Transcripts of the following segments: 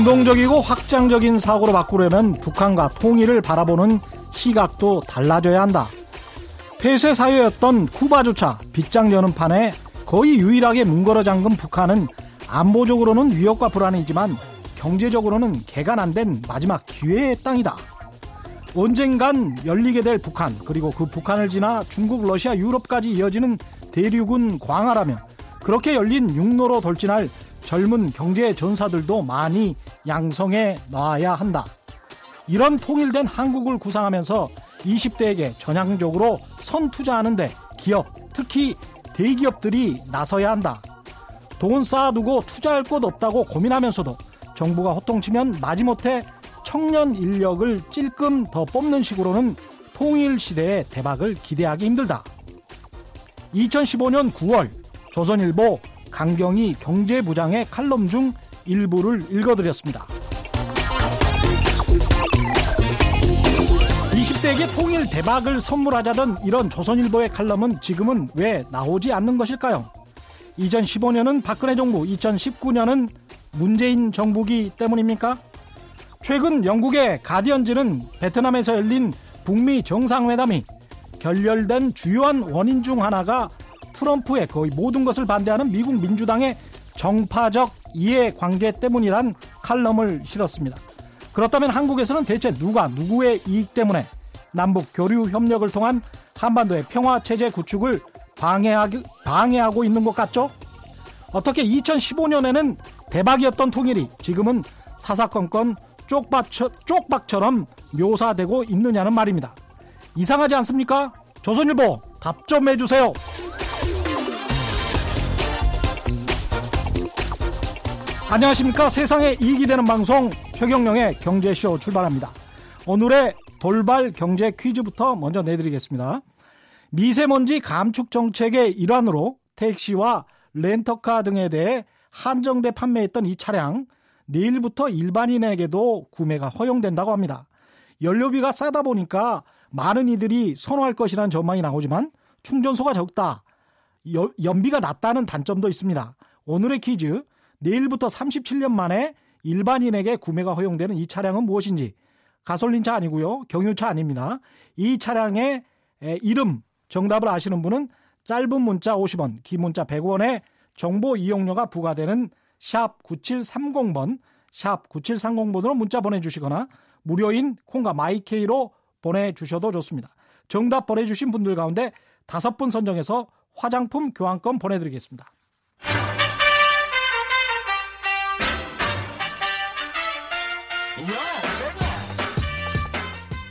능동적이고 확장적인 사고로 바꾸려면 북한과 통일을 바라보는 시각도 달라져야 한다. 폐쇄 사회였던 쿠바조차 빗장 여는 판에 거의 유일하게 뭉거러 잠근 북한은 안보적으로는 위협과 불안이지만 경제적으로는 개간 안 된 마지막 기회의 땅이다. 언젠간 열리게 될 북한 그리고 그 북한을 지나 중국, 러시아, 유럽까지 이어지는 대륙은 광활하며 그렇게 열린 육로로 돌진할 젊은 경제 전사들도 많이 양성해 놔야 한다. 이런 통일된 한국을 구상하면서 20대에게 전향적으로 선투자하는데 기업, 특히 대기업들이 나서야 한다. 돈 쌓아두고 투자할 곳 없다고 고민하면서도 정부가 호통치면 마지못해 청년 인력을 찔끔 더 뽑는 식으로는 통일 시대의 대박을 기대하기 힘들다. 2015년 9월 조선일보 강경희 경제부장의 칼럼 중 일부를 읽어드렸습니다. 20대에게 통일 대박을 선물하자던 이런 조선일보의 칼럼은 지금은 왜 나오지 않는 것일까요? 2015년은 박근혜 정부, 2019년은 문재인 정부기 때문입니까? 최근 영국의 가디언즈는 베트남에서 열린 북미 정상회담이 결렬된 주요한 원인 중 하나가 트럼프의 거의 모든 것을 반대하는 미국 민주당의 정파적 이해관계 때문이란 칼럼을 실었습니다. 그렇다면 한국에서는 대체 누가 누구의 이익 때문에 남북 교류 협력을 통한 한반도의 평화 체제 구축을 방해하고 있는 것 같죠? 어떻게 2015년에는 대박이었던 통일이 지금은 사사건건 쪽박처럼 묘사되고 있느냐는 말입니다. 이상하지 않습니까? 조선일보 답 좀 해주세요. 안녕하십니까? 세상에 이익이 되는 방송 최경령의 경제쇼 출발합니다. 오늘의 돌발 경제 퀴즈부터 먼저 내드리겠습니다. 미세먼지 감축 정책의 일환으로 택시와 렌터카 등에 대해 한정돼 판매했던 이 차량 내일부터 일반인에게도 구매가 허용된다고 합니다. 연료비가 싸다 보니까 많은 이들이 선호할 것이라는 전망이 나오지만 충전소가 적다 연비가 낮다는 단점도 있습니다. 오늘의 퀴즈 내일부터 37년 만에 일반인에게 구매가 허용되는 이 차량은 무엇인지 가솔린차 아니고요. 경유차 아닙니다. 이 차량의 이름 정답을 아시는 분은 짧은 문자 50원, 긴 문자 100원의 정보 이용료가 부과되는 샵 9730번, 샵 9730번으로 문자 보내주시거나 무료인 콩과 마이케이로 보내주셔도 좋습니다. 정답 보내주신 분들 가운데 다섯 분 선정해서 화장품 교환권 보내드리겠습니다.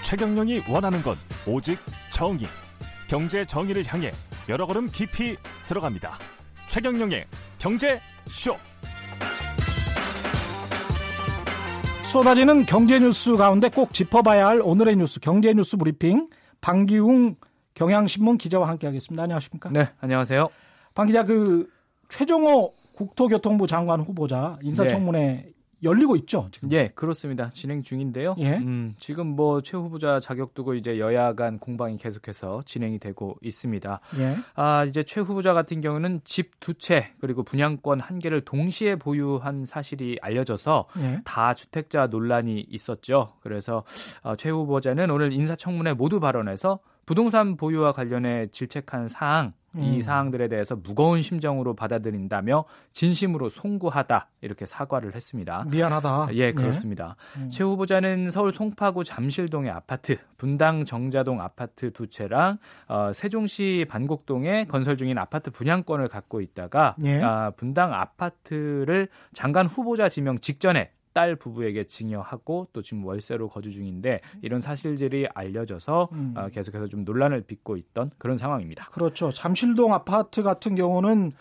최경령이 원하는 건 오직 정의. 경제 정의를 향해 여러 걸음 깊이 들어갑니다. 최경령의 경제 쇼. 쏟아지는 경제 뉴스 가운데 꼭 짚어봐야 할 오늘의 뉴스 경제 뉴스 브리핑 방기웅 경향신문 기자와 함께하겠습니다. 안녕하십니까? 네, 안녕하세요. 방 기자 그 최종호 국토교통부 장관 후보자 인사청문회 네. 열리고 있죠. 지금. 예, 그렇습니다. 진행 중인데요. 예. 음, 지금 뭐 최 후보자 자격 두고 이제 여야 간 공방이 계속해서 진행이 되고 있습니다. 예. 아, 이제 최 후보자 같은 경우는 집 두 채 그리고 분양권 한 개를 동시에 보유한 사실이 알려져서 예. 다주택자 논란이 있었죠. 그래서 어, 최 후보자는 오늘 인사청문회 모두 발언에서 부동산 보유와 관련해 질책한 사항 이 음. 사항들에 대해서 무거운 심정으로 받아들인다며 진심으로 송구하다 이렇게 사과를 했습니다. 미안하다. 예, 그렇습니다. 예. 음. 최 후보자는 서울 송파구 잠실동의 아파트, 분당 정자동 아파트 두 채랑 어, 세종시 반곡동에 건설 중인 아파트 분양권을 갖고 있다가 예. 아, 분당 아파트를 장관 후보자 지명 직전에 딸 부부에게 증여하고 또 지금 월세로 거주 중인데 이런 사실들이 알려져서 음. 어, 계속해서 좀 논란을 빚고 있던 그런 상황입니다. 그렇죠. 잠실동 아파트 같은 경우는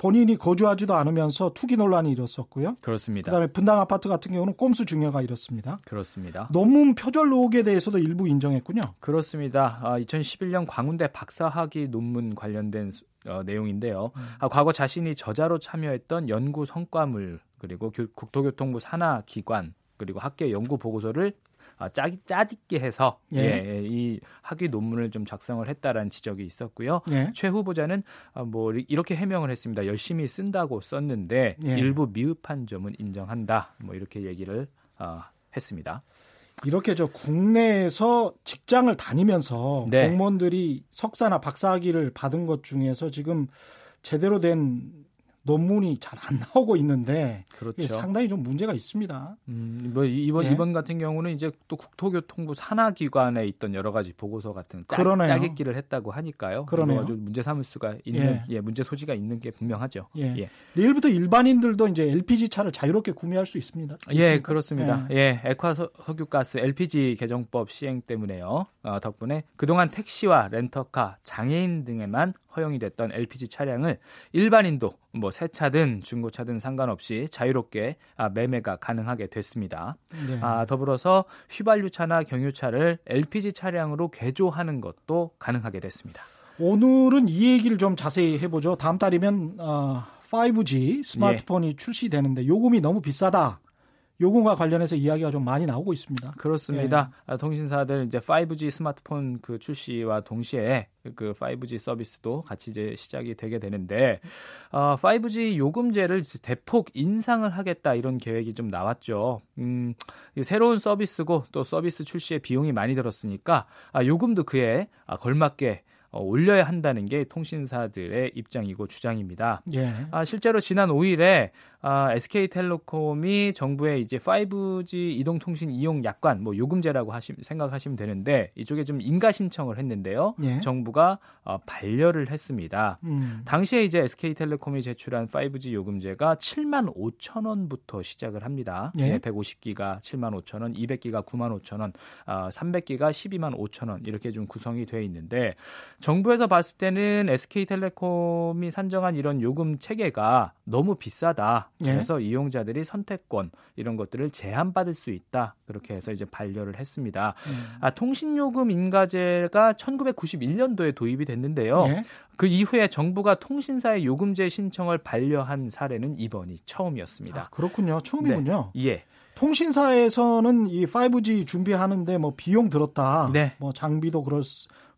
본인이 거주하지도 않으면서 투기 논란이 일었었고요. 그렇습니다. 그다음에 분당 아파트 같은 경우는 꼼수 증여가 일었습니다. 그렇습니다. 논문 표절 의혹에 대해서도 일부 인정했군요. 그렇습니다. 아, 2011년 광운대 박사학위 논문 관련된 어, 내용인데요. 음. 아, 과거 자신이 저자로 참여했던 연구 성과물 그리고 국토교통부 산하 기관 그리고 학계 연구 보고서를 어, 짜, 짜집게 해서 예. 예, 이 학위 논문을 좀 작성을 했다라는 지적이 있었고요. 예. 최 후보자는 어, 뭐 이렇게 해명을 했습니다. 열심히 쓴다고 썼는데 예. 일부 미흡한 점은 인정한다. 뭐 이렇게 얘기를 어, 했습니다. 이렇게 저 국내에서 직장을 다니면서 네. 공무원들이 석사나 박사학위를 받은 것 중에서 지금 제대로 된 논문이 잘 안 나오고 있는데 그렇죠. 상당히 좀 문제가 있습니다. 음, 뭐 이번 예. 이번 같은 경우는 이제 또 국토교통부 산하 기관에 있던 여러 가지 보고서 같은 짜, 짜깁기를 했다고 하니까요. 그러네요. 좀 문제 삼을 수가 있는 예. 예. 문제 소지가 있는 게 분명하죠. 예. 예. 내일부터 일반인들도 이제 LPG 차를 자유롭게 구매할 수 있습니다. 예, 있습니까? 그렇습니다. 예, 예 액화 석유가스 LPG 개정법 시행 때문에요. 어, 덕분에 그동안 택시와 렌터카, 장애인 등에만 허용이 됐던 LPG 차량을 일반인도 뭐 새 차든 중고차든 상관없이 자유롭게 아, 매매가 가능하게 됐습니다. 네. 아, 더불어서 휘발유차나 경유차를 LPG 차량으로 개조하는 것도 가능하게 됐습니다. 오늘은 이 얘기를 좀 자세히 해보죠. 다음 달이면 어, 5G 스마트폰이 예. 출시되는데 요금이 너무 비싸다. 요금과 관련해서 이야기가 좀 많이 나오고 있습니다. 그렇습니다. 예. 아, 통신사들 이제 5G 스마트폰 그 출시와 동시에 그 5G 서비스도 같이 이제 시작이 되게 되는데 어, 5G 요금제를 대폭 인상을 하겠다 이런 계획이 좀 나왔죠. 음, 새로운 서비스고 또 서비스 출시에 비용이 많이 들었으니까 아, 요금도 그에 아, 걸맞게 어, 올려야 한다는 게 통신사들의 입장이고 주장입니다. 예. 아, 실제로 지난 5일에 아, SK텔레콤이 정부에 이제 5G 이동통신 이용 약관 뭐 요금제라고 하시, 생각하시면 되는데 이쪽에 좀 인가 신청을 했는데요. 예. 정부가 어, 반려를 했습니다. 음. 당시에 이제 SK텔레콤이 제출한 5G 요금제가 7만 5천 원부터 시작을 합니다. 예. 네, 150기가 7만 5천 원, 200기가 9만 5천 원, 어, 300기가 12만 5천 원 이렇게 좀 구성이 되어 있는데 정부에서 봤을 때는 SK텔레콤이 산정한 이런 요금 체계가 너무 비싸다. 예. 그래서 예. 이용자들이 선택권 이런 것들을 제한받을 수 있다. 그렇게 해서 이제 반려를 했습니다. 음. 아, 통신요금 인가제가 1991년도에 도입이 됐는데요. 예. 그 이후에 정부가 통신사의 요금제 신청을 반려한 사례는 이번이 처음이었습니다. 아, 그렇군요. 처음이군요. 네. 예. 통신사에서는 이 5G 준비하는데 뭐 비용 들었다. 네. 뭐 장비도 그럴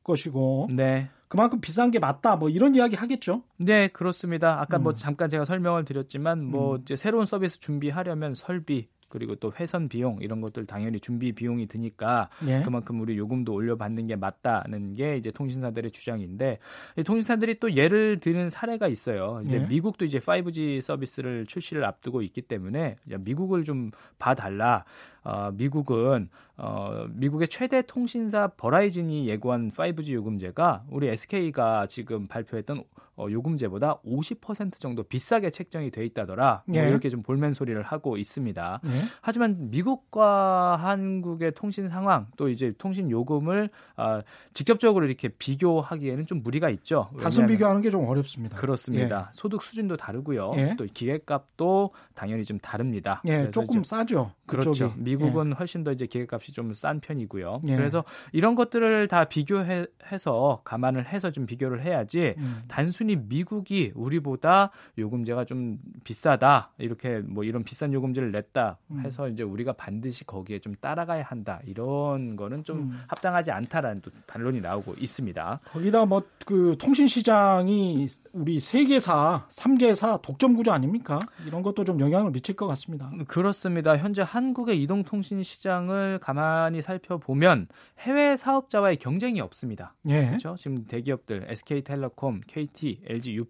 것이고. 네. 그만큼 비싼 게 맞다. 뭐 이런 이야기 하겠죠. 네, 그렇습니다. 아까 뭐 음. 뭐 잠깐 제가 설명을 드렸지만 뭐 음. 이제 새로운 서비스 준비하려면 설비 그리고 또 회선 비용 이런 것들 당연히 준비 비용이 드니까 예. 그만큼 우리 요금도 올려받는 게 맞다는 게 이제 통신사들의 주장인데 통신사들이 또 예를 드는 사례가 있어요. 이제 예. 미국도 이제 5G 서비스를 출시를 앞두고 있기 때문에 미국을 좀 봐달라. 어, 미국은 어, 미국의 최대 통신사 버라이즌이 예고한 5G 요금제가 우리 SK가 지금 발표했던 어, 요금제보다 50% 정도 비싸게 책정이 돼 있다더라. 뭐 예. 이렇게 좀 볼멘 소리를 하고 있습니다. 예. 하지만 미국과 한국의 통신 상황 또 이제 통신 요금을 어, 직접적으로 이렇게 비교하기에는 좀 무리가 있죠. 단순 비교하는 게 좀 어렵습니다. 그렇습니다. 예. 소득 수준도 다르고요. 예. 또 기계값도 당연히 좀 다릅니다. 예, 조금 싸죠. 그렇죠. 미국은 예. 훨씬 더 이제 기계값이 좀 싼 편이고요. 그래서 이런 것들을 다 비교해서 감안을 해서 좀 비교를 해야지 음. 단순히 미국이 우리보다 요금제가 좀 비싸다 이렇게 뭐 이런 비싼 요금제를 냈다 음. 해서 음. 이제 우리가 반드시 거기에 좀 따라가야 한다 이런 거는 좀 음. 합당하지 않다라는 또 반론이 나오고 있습니다. 거기다 뭐 그 통신 시장이 우리 세계사, 3개사 독점 구조 아닙니까? 이런 것도 좀 영향을 미칠 것 같습니다. 그렇습니다. 현재 한국의 이동통신 시장을 가 만히 살펴보면 해외 사업자와의 경쟁이 없습니다. 예. 그렇죠? 지금 대기업들 SK텔레콤, KT LG U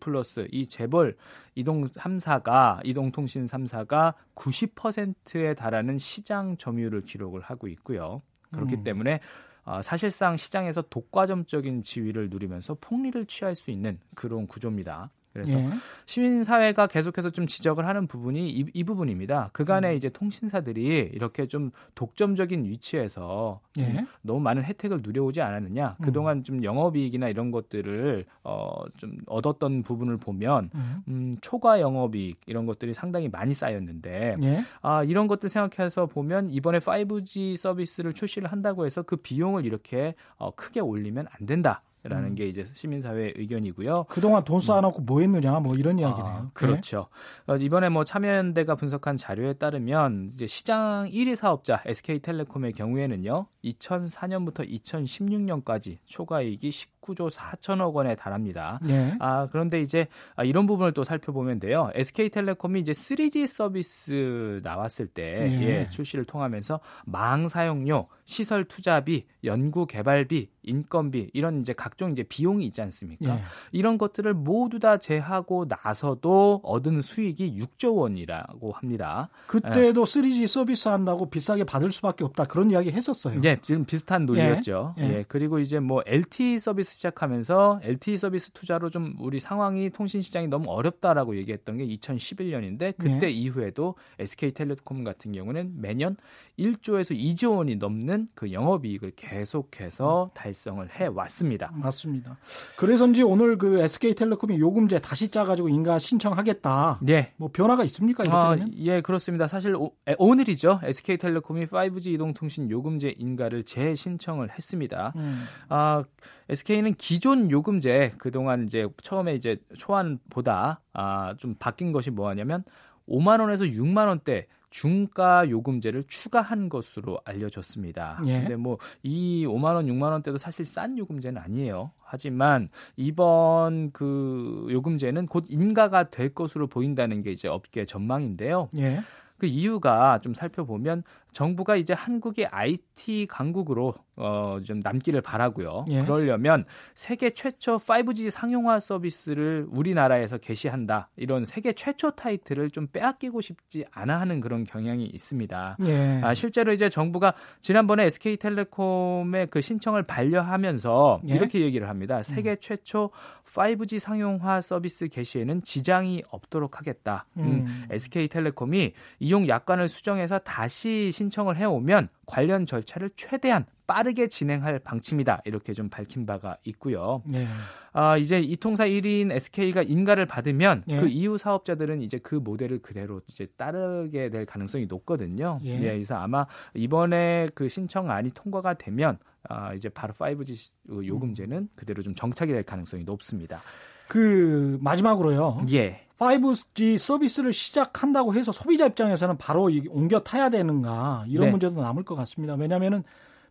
이 재벌 이동 3사가 이동통신 3사가 90%에 달하는 시장 점유율을 기록을 하고 있고요. 그렇기 음. 때문에 어, 사실상 시장에서 독과점적인 지위를 누리면서 폭리를 취할 수 있는 그런 구조입니다. 그래서 예. 시민사회가 계속해서 좀 지적을 하는 부분이 이, 이 부분입니다. 그간에 음. 이제 통신사들이 이렇게 좀 독점적인 위치에서 예. 너무 많은 혜택을 누려오지 않았느냐. 음. 그동안 좀 영업이익이나 이런 것들을 어, 좀 얻었던 부분을 보면 음. 음, 초과 영업이익 이런 것들이 상당히 많이 쌓였는데 예. 아, 이런 것들 생각해서 보면 이번에 5G 서비스를 출시를 한다고 해서 그 비용을 이렇게 어, 크게 올리면 안 된다. 라는 음. 게 이제 시민사회 의견이고요. 그동안 돈 쌓아놓고 뭐 했느냐 뭐 이런 이야기네요. 아, 그렇죠. 네. 이번에 뭐 참여연대가 분석한 자료에 따르면 이제 시장 1위 사업자 SK텔레콤의 경우에는요. 2004년부터 2016년까지 초과이익이 19조 4천억 원에 달합니다. 네. 아, 그런데 이제 아, 이런 부분을 또 살펴보면 돼요. SK텔레콤이 이제 3G 서비스 나왔을 때 네. 예, 출시를 통하면서 망 사용료, 시설 투자비, 연구 개발비, 인건비 이런 이제 각종 이제 비용이 있지 않습니까? 예. 이런 것들을 모두 다 제하고 나서도 얻은 수익이 6조 원이라고 합니다. 그때도 예. 3G 서비스 한다고 비싸게 받을 수밖에 없다 그런 이야기 했었어요. 네, 지금 비슷한 논리였죠. 예. 예. 예. 그리고 이제 뭐 LTE 서비스 시작하면서 LTE 서비스 투자로 좀 우리 상황이 통신 시장이 너무 어렵다라고 얘기했던 게 2011년인데 그때 예. 이후에도 SK텔레콤 같은 경우는 매년 1조에서 2조 원이 넘는 그 영업이익을 계속해서 달 달성을 해 왔습니다. 맞습니다. 그래서인지 오늘 그 SK텔레콤이 요금제 다시 짜가지고 인가 신청하겠다. 네. 뭐 변화가 있습니까? 아, 예, 그렇습니다. 사실 오, 늘이죠 SK텔레콤이 5G 이동통신 요금제 인가를 재신청을 했습니다. 음. 아, SK는 기존 요금제 그동안 이제 처음에 이제 초안보다 아, 좀 바뀐 것이 뭐냐면 5만 원에서 6만 원대 중가 요금제를 추가한 것으로 알려졌습니다. 예. 근데 뭐이 5만 원, 6만 원대도 사실 싼 요금제는 아니에요. 하지만 이번 그 요금제는 곧 인가가 될 것으로 보인다는 게 이제 업계 전망인데요. 예. 그 이유가 좀 살펴보면 정부가 이제 한국의 IT 강국으로 어, 좀 남기를 바라고요. 예. 그러려면 세계 최초 5G 상용화 서비스를 우리나라에서 개시한다. 이런 세계 최초 타이틀을 좀 빼앗기고 싶지 않아 하는 그런 경향이 있습니다. 예. 아, 실제로 이제 정부가 지난번에 SK텔레콤의 그 신청을 반려하면서 예. 이렇게 얘기를 합니다. 세계 음. 최초 5G 상용화 서비스 개시에는 지장이 없도록 하겠다. 음. 음, SK텔레콤이 이용 약관을 수정해서 다시 신 청을 해오면 관련 절차를 최대한 빠르게 진행할 방침이다. 이렇게 좀 밝힌 바가 있고요. 네. 아, 이제 이 통사 1인 SK가 인가를 받으면 예. 그 이후 사업자들은 이제 그 모델을 그대로 이제 따르게 될 가능성이 높거든요. 예. 예 그래서 아마 이번에 그 신청안이 통과가 되면 아, 이제 바로 5G 요금제는 그대로 좀 정착이 될 가능성이 높습니다. 그 마지막으로요. 예. 5G 서비스를 시작한다고 해서 소비자 입장에서는 바로 옮겨 타야 되는가 이런 네. 문제도 남을 것 같습니다. 왜냐하면은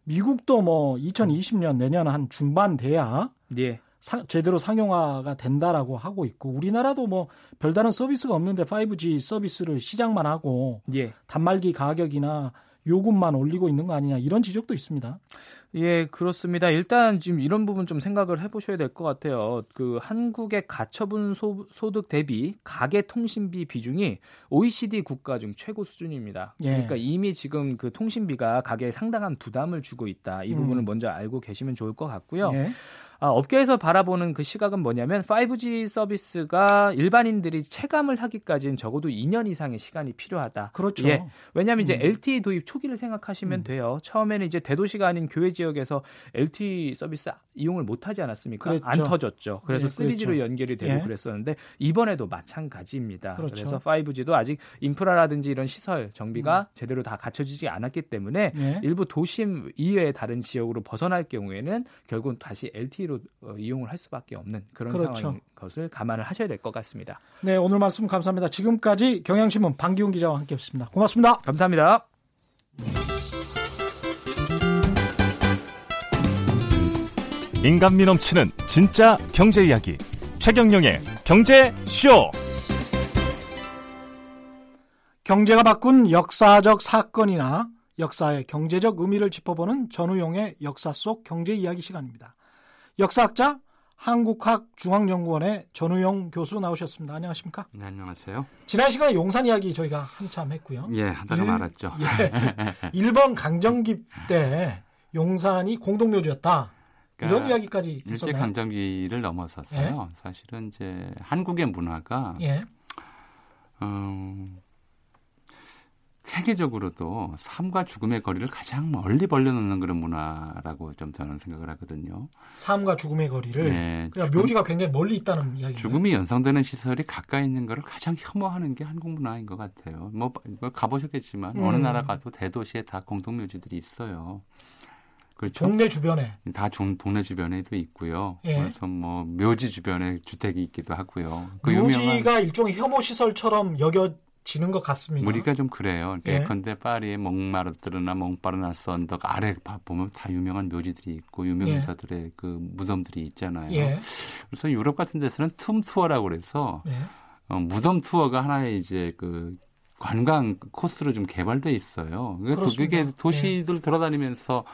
미국도 뭐 2020년 내년 한 중반 돼야 예. 사, 제대로 상용화가 된다라고 하고 있고 우리나라도 뭐 별다른 서비스가 없는데 5G 서비스를 시작만 하고 예. 단말기 가격이나 요금만 올리고 있는 거 아니냐 이런 지적도 있습니다. 예, 그렇습니다. 일단 지금 이런 부분 좀 생각을 해보셔야 될 것 같아요. 그 한국의 가처분 소, 득 대비 가계 통신비 비중이 OECD 국가 중 최고 수준입니다. 예. 그러니까 이미 지금 그 통신비가 가계에 상당한 부담을 주고 있다. 이 부분을 음. 먼저 알고 계시면 좋을 것 같고요. 예. 아, 업계에서 바라보는 그 시각은 뭐냐면 5G 서비스가 일반인들이 체감을 하기까지는 적어도 2년 이상의 시간이 필요하다. 그렇죠. 예. 왜냐하면 이제 음. LTE 도입 초기를 생각하시면 음. 돼요. 처음에는 이제 대도시가 아닌 교외 지역에서 LTE 서비스 이용을 못하지 않았습니까? 그랬죠. 안 터졌죠. 그래서 예, 3G로 그렇죠. 연결이 되고 예. 그랬었는데 이번에도 마찬가지입니다. 그렇죠. 그래서 5G도 아직 인프라라든지 이런 시설 정비가 음. 제대로 다 갖춰지지 않았기 때문에 예. 일부 도심 이외의 다른 지역으로 벗어날 경우에는 결국 다시 LTE로 임시로 어, 이용을 할 수밖에 없는 그런 그렇죠. 상황인 것을 감안을 하셔야 될 것 같습니다. 네, 오늘 말씀 감사합니다. 지금까지 경향신문 방기훈 기자와 함께했습니다. 고맙습니다. 감사합니다. 인간미 넘치는 진짜 경제 이야기 최경영의 경제 쇼. 경제가 바꾼 역사적 사건이나 역사의 경제적 의미를 짚어보는 전우용의 역사 속 경제 이야기 시간입니다. 역사학자 한국학중앙연구원의 전우영 교수 나오셨습니다. 안녕하십니까? 네, 안녕하세요. 지난 시간에 용산 이야기 저희가 한참 했고요. 예, 하다가 일, 말았죠. 예, 일본 강점기 때 용산이 공동묘지였다. 그러니까 이런 이야기까지 일제 강점기를 넘어섰어요. 예? 사실은 이제 한국의 문화가 예. 어, 세계적으로도 삶과 죽음의 거리를 가장 멀리 벌려놓는 그런 문화라고 좀 저는 생각을 하거든요. 삶과 죽음의 거리를. 네, 그러니까 죽음, 묘지가 굉장히 멀리 있다는 이야기. 죽음이 연상되는 시설이 가까이 있는 것을 가장 혐오하는 게 한국 문화인 것 같아요. 뭐, 뭐 가보셨겠지만 음. 어느 나라 가도 대도시에 다 공동 묘지들이 있어요. 그렇죠. 동네 주변에 다 동네 주변에도 있고요. 예. 그래서 뭐 묘지 주변에 주택이 있기도 하고요. 그 묘지가 유명한... 일종의 혐오 시설처럼 여겨 지는 것 같습니다. 우리가 좀 그래요. 예. 근데 파리의 몽마르트르나 몽파르나스 언덕 아래 보면 다 유명한 묘지들이 있고 유명 예. 인사들의 예. 그 무덤들이 있잖아요. 예. 그래서 유럽 같은 데서는 tomb 투어라고 그래서 예. 어, 무덤 투어가 하나의 이제 그 관광 코스로 좀 개발돼 있어요. 그게 도시들 예. 돌아다니면서 그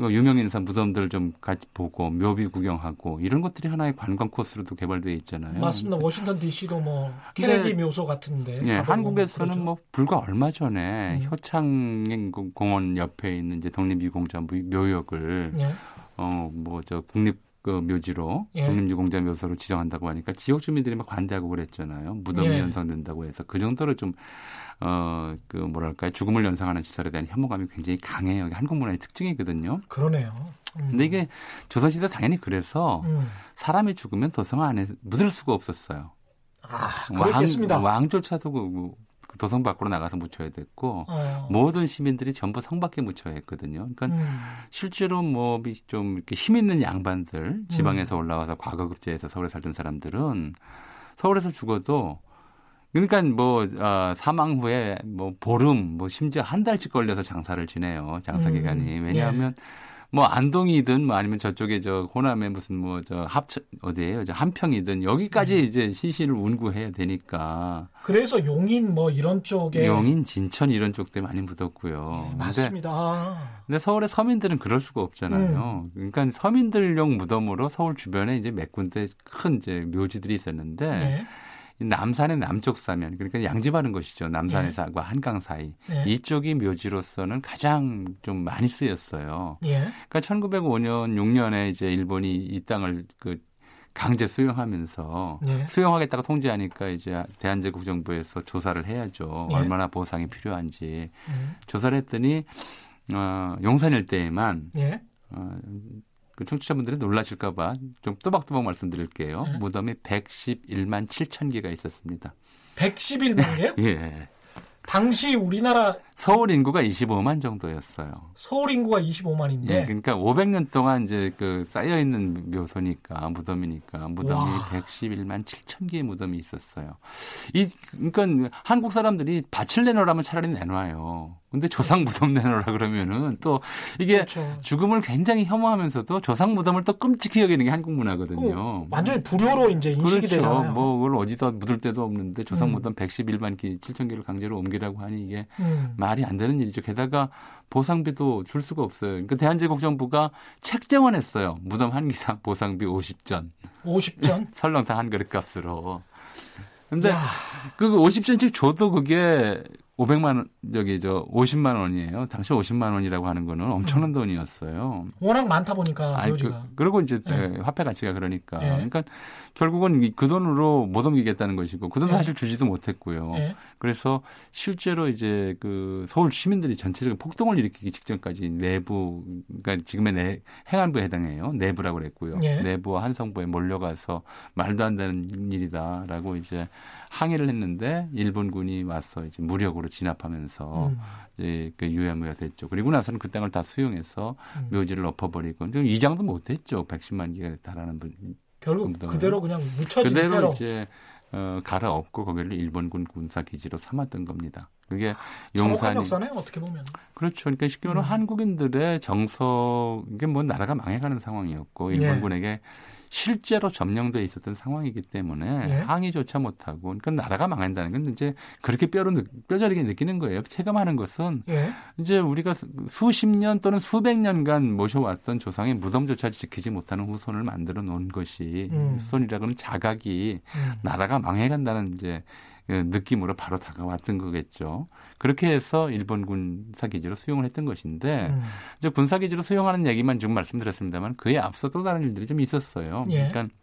유명 인사 무덤들 좀 같이 보고 묘비 구경하고 이런 것들이 하나의 관광 코스로도 개발되어 있잖아요. 맞습니다. 워싱턴 D.C.도 뭐 케네디 묘소 같은데. 예, 한국에서는 뭐 불과 얼마 전에 음. 효창 공원 옆에 있는 이제 독립유공자 묘역을 예. 어뭐 저 국립 그 묘지로 예. 독립유공자 묘소로 지정한다고 하니까 지역 주민들이 막 관대하고 그랬잖아요. 무덤이 예. 연상된다고 해서 그 정도로 좀 어, 그 뭐랄까요. 죽음을 연상하는 시설에 대한 혐오감이 굉장히 강해요. 한국 문화의 특징이거든요. 그러네요. 음. 근데 이게 조선시대 당연히 그래서 음. 사람이 죽으면 도성 안에 묻을 수가 없었어요. 아, 그렇겠습니다. 왕, 왕조차도 그, 그 도성 밖으로 나가서 묻혀야 됐고 어. 모든 시민들이 전부 성 밖에 묻혀야 했거든요. 그러니까 음. 실제로 뭐 좀 이렇게 힘 있는 양반들 지방에서 음. 올라와서 과거급제해서 서울에 살던 사람들은 서울에서 죽어도 그러니까 뭐 어, 사망 후에 뭐 보름 뭐 심지어 한 달씩 걸려서 장사를 지내요. 장사 음, 기간이. 음, 왜냐하면 예. 뭐 안동이든 뭐 아니면 저쪽에 저 호남에 무슨 뭐 저 합천 어디에요? 저 한평이든 여기까지 음. 이제 시신을 운구해야 되니까. 그래서 용인 뭐 이런 쪽에 용인 진천 이런 쪽들 많이 묻었고요. 네, 맞습니다. 근데, 근데, 서울의 서민들은 그럴 수가 없잖아요. 음. 그러니까 서민들용 무덤으로 서울 주변에 이제 몇 군데 큰 이제 묘지들이 있었는데 네. 남산의 남쪽 사면 그러니까 양지바른 것이죠. 남산에서 네. 한강 사이 네. 이쪽이 묘지로서는 가장 좀 많이 쓰였어요. 예. 그러니까 1905년 6년에 이제 일본이 이 땅을 그 강제 수용하면서 네. 수용하겠다고 통지하니까 이제 대한제국 정부에서 조사를 해야죠. 네. 얼마나 보상이 필요한지 음. 조사를 했더니 어, 용산 일대에만 네. 어, 그 청취자분들이 놀라실까봐 좀 또박또박 말씀드릴게요. 네. 무덤이 111만 7천 개가 있었습니다. 111만 개요? 예. 당시 우리나라 서울 인구가 25만 정도였어요. 서울 인구가 25만인데. 예, 그러니까 500년 동안 이제 그 쌓여 있는 묘소니까 무덤이니까 무덤이 와. 111만 7천 개의 무덤이 있었어요. 이 그러니까 한국 사람들이 밭을 내놓으라면 차라리 내놔요. 근데 조상 무덤 내놓으라 그러면은 또 이게 그렇죠. 죽음을 굉장히 혐오하면서도 조상 무덤을 또 끔찍히 여기는 게 한국 문화거든요. 완전히 불효로 이제 인식이 그렇죠. 되잖아요. 뭐 그걸 어디다 묻을 데도 없는데 조상 음. 무덤 111만 개, 7천 개를 강제로 옮기라고 하니 이게 음. 말이 안 되는 일이죠. 게다가 보상비도 줄 수가 없어요. 그러니까 대한제국 정부가 책정원했어요. 무덤 한 기상 보상비 50전. 50전? 설렁탕 한 그릇 값으로. 근데 야. 그 50전씩 줘도 그게 500만 원, 여기 저 50만 원이에요. 당시 50만 원이라고 하는 거는 엄청난 음. 돈이었어요. 워낙 많다 보니까 아니, 그, 그리고 이제 네. 화폐 가치가 그러니까. 네. 그러니까 결국은 그 돈으로 못 옮기겠다는 것이고 그 돈도 네. 사실 주지도 못했고요. 네. 그래서 실제로 이제 그 서울 시민들이 전체적인 폭동을 일으키기 직전까지 내부 그러니까 지금의 내, 행안부에 해당해요. 내부라고 그랬고요. 네. 내부와 한성부에 몰려가서 말도 안 되는 일이다라고 이제 항의를 했는데 일본군이 와서 이제 무력으로 진압하면서 음. 이제 그 유야무야 됐죠. 그리고 나서는 그 땅을 다 수용해서 음. 묘지를 엎어버리고 이장도 못했죠. 110만 개가 달하는 분. 결국 그대로 그냥 묻혀진 그대로 대로 이제 어, 갈아엎고 거기를 일본군 군사 기지로 삼았던 겁니다. 그게 용산이 역사네 어떻게 보면 그렇죠. 그러니까 쉽게 말하면 음. 한국인들의 정서 이게 뭐 나라가 망해가는 상황이었고 네. 일본군에게 네. 실제로 점령돼 있었던 상황이기 때문에 예? 항의조차 못하고 그러니까 나라가 망한다는 건 이제 그렇게 뼈로 뼈저리게 느끼는 거예요. 체감하는 것은 예? 이제 우리가 수십 년 또는 수백 년간 모셔왔던 조상의 무덤조차 지키지 못하는 후손을 만들어 놓은 것이 음. 후손이라고는 자각이 음. 나라가 망해간다는 이제 그 느낌으로 바로 다가왔던 거겠죠. 그렇게 해서 일본 군사 기지로 수용을 했던 것인데 음. 이제 군사 기지로 수용하는 얘기만 지금 말씀드렸습니다만 그에 앞서 또 다른 일들이 좀 있었어요. 예. 그러니까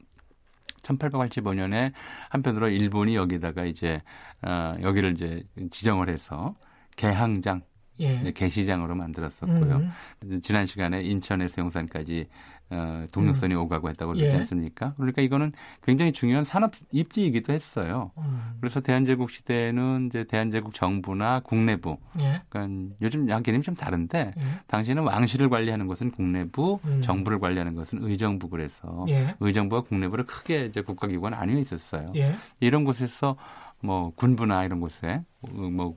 1885년에 한편으로 일본이 여기다가 이제 어 여기를 이제 지정을 해서 개항장 예. 개시장으로 만들었었고요. 음. 지난 시간에 인천에서 용산까지 어, 동력선이 음. 오가고 했다고 그러지 예. 않습니까? 그러니까 이거는 굉장히 중요한 산업 입지이기도 했어요. 음. 그래서 대한제국 시대에는 이제 대한제국 정부나 국내부, 예. 그러니까 요즘 양개념이 좀 다른데 예. 당시에는 왕실을 관리하는 것은 국내부, 음. 정부를 관리하는 것은 의정부 그래서 예. 의정부와 국내부를 크게 이제 국가기관 나뉘어 있었어요. 예. 이런 곳에서 뭐 군부나 이런 곳에 뭐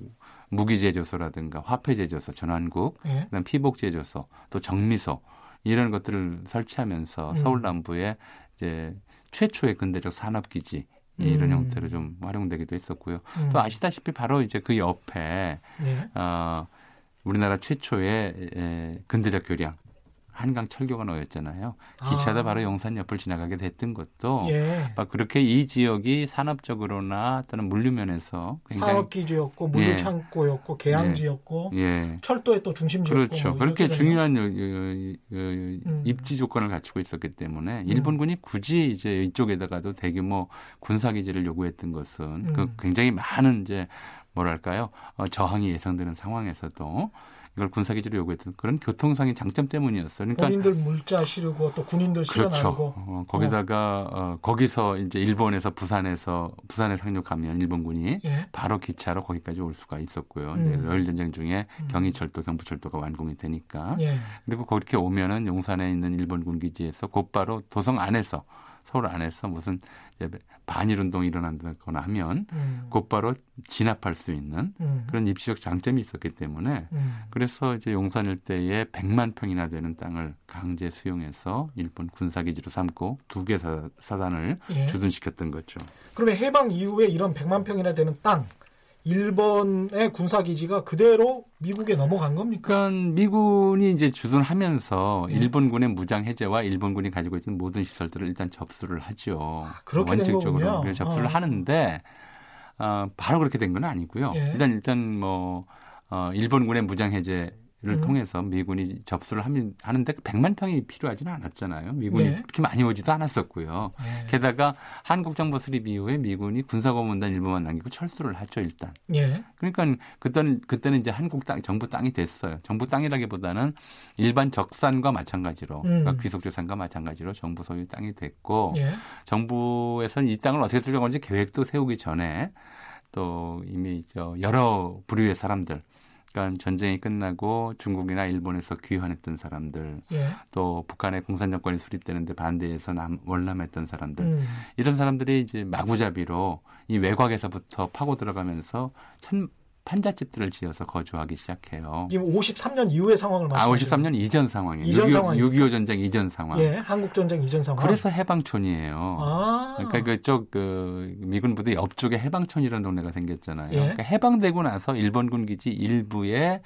무기 제조소라든가 화폐 제조소, 전환국, 예. 그다음 피복 제조소, 또 정미소 이런 것들을 설치하면서 음. 서울 남부에 이제 최초의 근대적 산업 기지 이런 음. 형태로 좀 활용되기도 했었고요. 음. 또 아시다시피 바로 이제 그 옆에 네. 어 우리나라 최초의 에, 근대적 교량 한강 철교가 놓였잖아요. 기차도 아. 바로 용산 옆을 지나가게 됐던 것도 예. 막 그렇게 이 지역이 산업적으로나 또는 물류면에서 산업기지였고 물류창고였고 예. 개항지였고 예. 철도의 또 중심지였고 그렇죠. 뭐 그렇게 중요한 요, 요, 요, 음. 입지 조건을 갖추고 있었기 때문에 일본군이 굳이 이제 이쪽에다가도 대규모 군사기지를 요구했던 것은 음. 그 굉장히 많은 이제 뭐랄까요 어, 저항이 예상되는 상황에서도 이걸 군사 기지로 요구했던 그런 교통상의 장점 때문이었어요. 그러니까 본인들 물자 실으고 또 군인들 그렇죠. 실어나고 어, 거기다가 어. 거기서 이제 일본에서 부산에서 부산에 상륙하면 일본군이 예. 바로 기차로 거기까지 올 수가 있었고요. 음. 이제 러일 전쟁 중에 음. 경의철도, 경부철도가 완공이 되니까 예. 그리고 그렇게 오면은 용산에 있는 일본군 기지에서 곧바로 도성 안에서 서울 안에서 무슨 반일 운동이 일어난다거나 하면 음. 곧바로 진압할 수 있는 음. 그런 입시적 장점이 있었기 때문에 음. 그래서 이제 용산 일대에 100만 평이나 되는 땅을 강제 수용해서 일본 군사 기지로 삼고 두 개 사단을 예. 주둔시켰던 거죠. 그러면 해방 이후에 이런 100만 평이나 되는 땅 일본의 군사 기지가 그대로 미국에 넘어간 겁니까? 그러니까 미군이 이제 주둔하면서 네. 일본군의 무장 해제와 일본군이 가지고 있는 모든 시설들을 일단 접수를 하죠. 아, 그렇게 원칙적으로 접수를 아. 하는데 어, 바로 그렇게 된 건 아니고요. 예. 일단 일단 뭐 어, 일본군의 무장 해제 를 음. 통해서 미군이 접수를 하면, 하는데 100만 평이 필요하지는 않았잖아요. 미군이 네. 그렇게 많이 오지도 않았었고요. 네. 게다가 한국 정부 수립 이후에 미군이 군사고문단 일부만 남기고 철수를 하죠 일단. 네. 그러니까 그때는 그때는 이제 한국 땅 정부 땅이 됐어요. 정부 땅이라기보다는 일반 적산과 마찬가지로 음. 그러니까 귀속 재산과 마찬가지로 정부 소유 땅이 됐고 예. 정부에서는 이 땅을 어떻게 쓸 건지 계획도 세우기 전에 또 이미 저 여러 부류의 사람들 그러니까 전쟁이 끝나고 중국이나 일본에서 귀환했던 사람들, 예. 또 북한의 공산 정권이 수립되는데 반대해서 남 월남했던 사람들, 음. 이런 사람들이 이제 마구잡이로 이 외곽에서부터 파고 들어가면서 천, 판잣집들을 지어서 거주하기 시작해요. 이 53년 이후의 상황을 말씀하시는 아, 53년 이전 상황이에요. 이전 6.25, 상황. 6.25 전쟁 이전 상황. 예, 한국 전쟁 이전 상황. 그래서 해방촌이에요. 아. 그러니까 그쪽 그 미군 부대 옆쪽에 해방촌이라는 동네가 생겼잖아요. 예. 그러니까 해방되고 나서 일본군 기지 일부에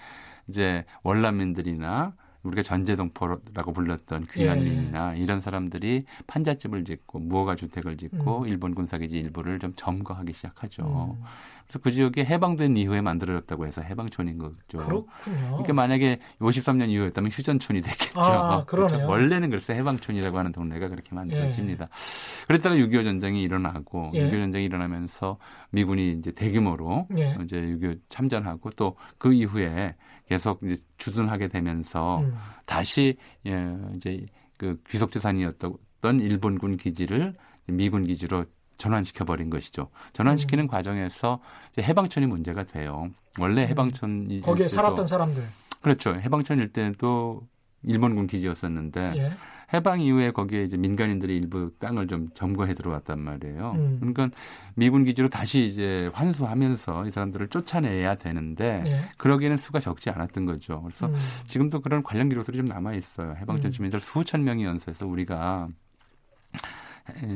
이제 월남민들이나 우리가 전제동포라고 불렀던 귀환민이나 예. 이런 사람들이 판잣집을 짓고 무허가 주택을 짓고 음. 일본 군사기지 일부를 좀 점거하기 시작하죠. 음. 그래서 그 지역이 해방된 이후에 만들어졌다고 해서 해방촌인 거죠. 그렇군요. 그러니까 만약에 53년 이후였다면 휴전촌이 됐겠죠. 아, 그렇죠. 원래는 글쎄 해방촌이라고 하는 동네가 그렇게 만들어집니다. 예. 그랬다가 6.25 전쟁이 일어나고 예. 6.25 전쟁이 일어나면서 미군이 이제 대규모로 예. 이제 6.25 참전하고 또 그 이후에 계속 이제 주둔하게 되면서 음. 다시 예, 이제 그 귀속 재산이었던 일본군 기지를 미군 기지로 전환시켜 버린 것이죠. 전환시키는 음. 과정에서 해방촌이 문제가 돼요. 원래 음. 해방촌이 거기에 살았던 사람들 그렇죠. 해방촌일 또 일본군 기지였었는데 예. 해방 이후에 거기에 이제 민간인들이 일부 땅을 좀 점거해 들어왔단 말이에요. 음. 그러니까 미군 기지로 다시 이제 환수하면서 이 사람들을 쫓아내야 되는데 예. 그러기에는 수가 적지 않았던 거죠. 그래서 음. 지금도 그런 관련 기록들이 좀 남아 있어요. 해방촌 음. 주민들 수천 명이 연수해서 우리가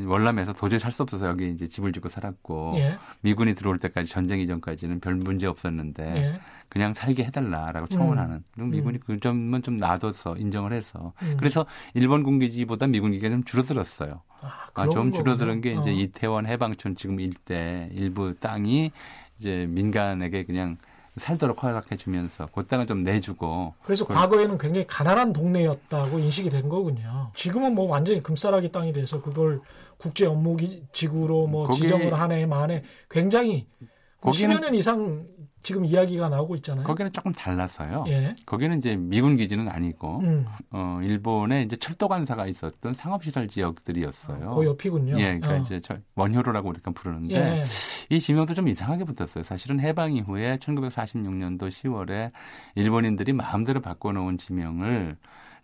월남에서 도저히 살 수 없어서 여기 이제 집을 짓고 살았고 예. 미군이 들어올 때까지 전쟁 이전까지는 별 문제 없었는데 예. 그냥 살게 해달라라고 청원하는. 음. 미군이 음. 그 점은 좀 놔둬서 인정을 해서 음. 그래서 일본 군기지보다 미군 기지가 좀 줄어들었어요. 아, 아, 좀 줄어드는 게 이제 어. 이태원 해방촌 지금 일대 일부 땅이 이제 민간에게 그냥 살도록 허락해 주면서 그 땅을 좀 내주고 그래서 과거에는 굉장히 가난한 동네였다고 인식이 된 거군요. 지금은 뭐 완전히 금싸라기 땅이 돼서 그걸 국제 업무 지구로 뭐 거기, 지정을 하네 만에 굉장히 10여 년 이상 지금 이야기가 나오고 있잖아요. 거기는 조금 달라서요. 예. 거기는 이제 미군 기지는 아니고 음. 어 일본에 이제 철도 관사가 있었던 상업시설 지역들이었어요. 아, 그 옆이군요. 예, 그러니까 어. 이제 원효로라고 우리가 부르는데 예. 이 지명도 좀 이상하게 붙었어요. 사실은 해방 이후에 1946년도 10월에 일본인들이 마음대로 바꿔놓은 지명을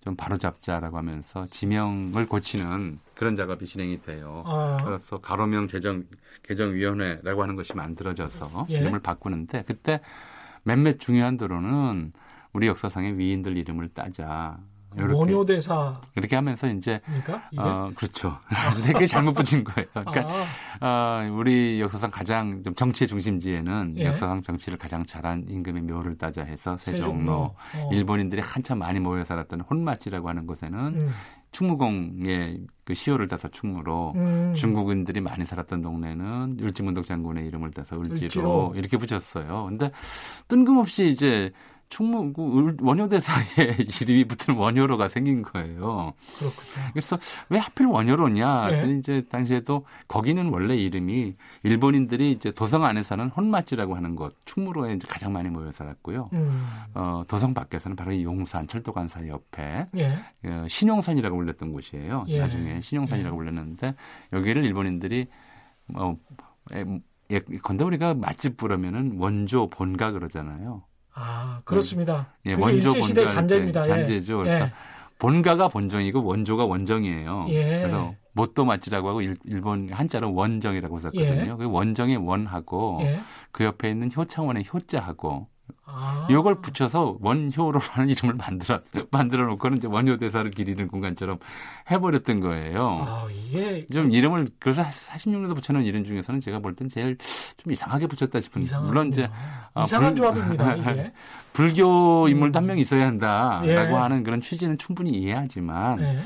좀 바로잡자라고 하면서 지명을 고치는 그런 작업이 진행이 돼요. 아. 그래서 가로명 재정 개정위원회라고 하는 것이 만들어져서 예. 이름을 바꾸는데 그때 몇몇 중요한 도로는 우리 역사상의 위인들 이름을 따자. 이렇게, 원효대사 이렇게 하면서 이제 어 그렇죠. 그게 잘못 붙인 거예요. 그러니까 아. 어, 우리 역사상 가장 좀 정치의 중심지에는 예. 역사상 정치를 가장 잘한 임금의 묘를 따자 해서 세종로, 세종로. 어. 일본인들이 한참 많이 모여 살았던 혼마치라고 하는 곳에는 음. 충무공의 그 시효를 따서 충무로 음. 중국인들이 많이 살았던 동네는 율지문덕 장군의 이름을 따서 을지로, 을지로. 이렇게 붙였어요. 근데 뜬금없이 이제 충무 그 원효대사의 이름이 붙은 원효로가 생긴 거예요. 그렇군요. 그래서 왜 하필 원효로냐? 네. 이제 당시에도 거기는 원래 이름이 일본인들이 이제 도성 안에 사는 혼마지라고 하는 곳 충무로에 이제 가장 많이 모여 살았고요. 음. 어, 도성 밖에서는 바로 용산 철도관사 옆에 예. 어, 신용산이라고 불렸던 곳이에요. 예. 나중에 신용산이라고 예. 불렸는데 여기를 일본인들이 어, 예, 건데 우리가 맛집 부르면은 원조 본가 그러잖아요. 아 그렇습니다. 예, 원조 본가 잔재입니다. 예. 잔재죠. 그래서 예. 본가가 본정이고 원조가 원정이에요. 예. 그래서 못도 맛지라고 하고 일 본 한자로 원정이라고 썼거든요. 예. 그 원정의 원하고 예. 그 옆에 있는 효창원의 효자하고 아. 이걸 붙여서 원효로라는 이름을 만들어 만들어 놓고는 이제 원효 대사를 기리는 공간처럼 해버렸던 거예요. 아, 이게 좀 이름을 그래서 46년도 붙여놓은 이름 중에서는 제가 볼 땐 제일 좀 이상하게 붙였다 싶은. 이상하군요. 물론 이제 아, 이상한 불, 조합입니다. 이게. 불교 인물도 음. 한명 있어야 한다라고 예. 하는 그런 취지는 충분히 이해하지만 예.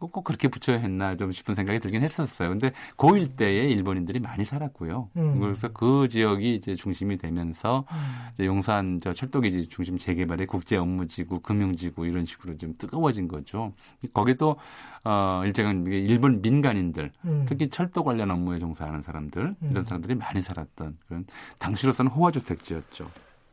꼭, 꼭 그렇게 붙여야 했나 좀 싶은 생각이 들긴 했었어요. 근데 고1 때에 일본인들이 많이 살았고요. 음. 그래서 그 지역이 이제 중심이 되면서 음. 이제 용산 저 철도기지 중심 재개발의 국제 업무지구, 금융지구 이런 식으로 좀 뜨거워진 거죠. 거기도 어 일제간 일본 민간인들, 음. 특히 철도 관련 업무에 종사하는 사람들 이런 음. 사람들이 많이 살았던 그런 당시로서는 호화주택지였죠.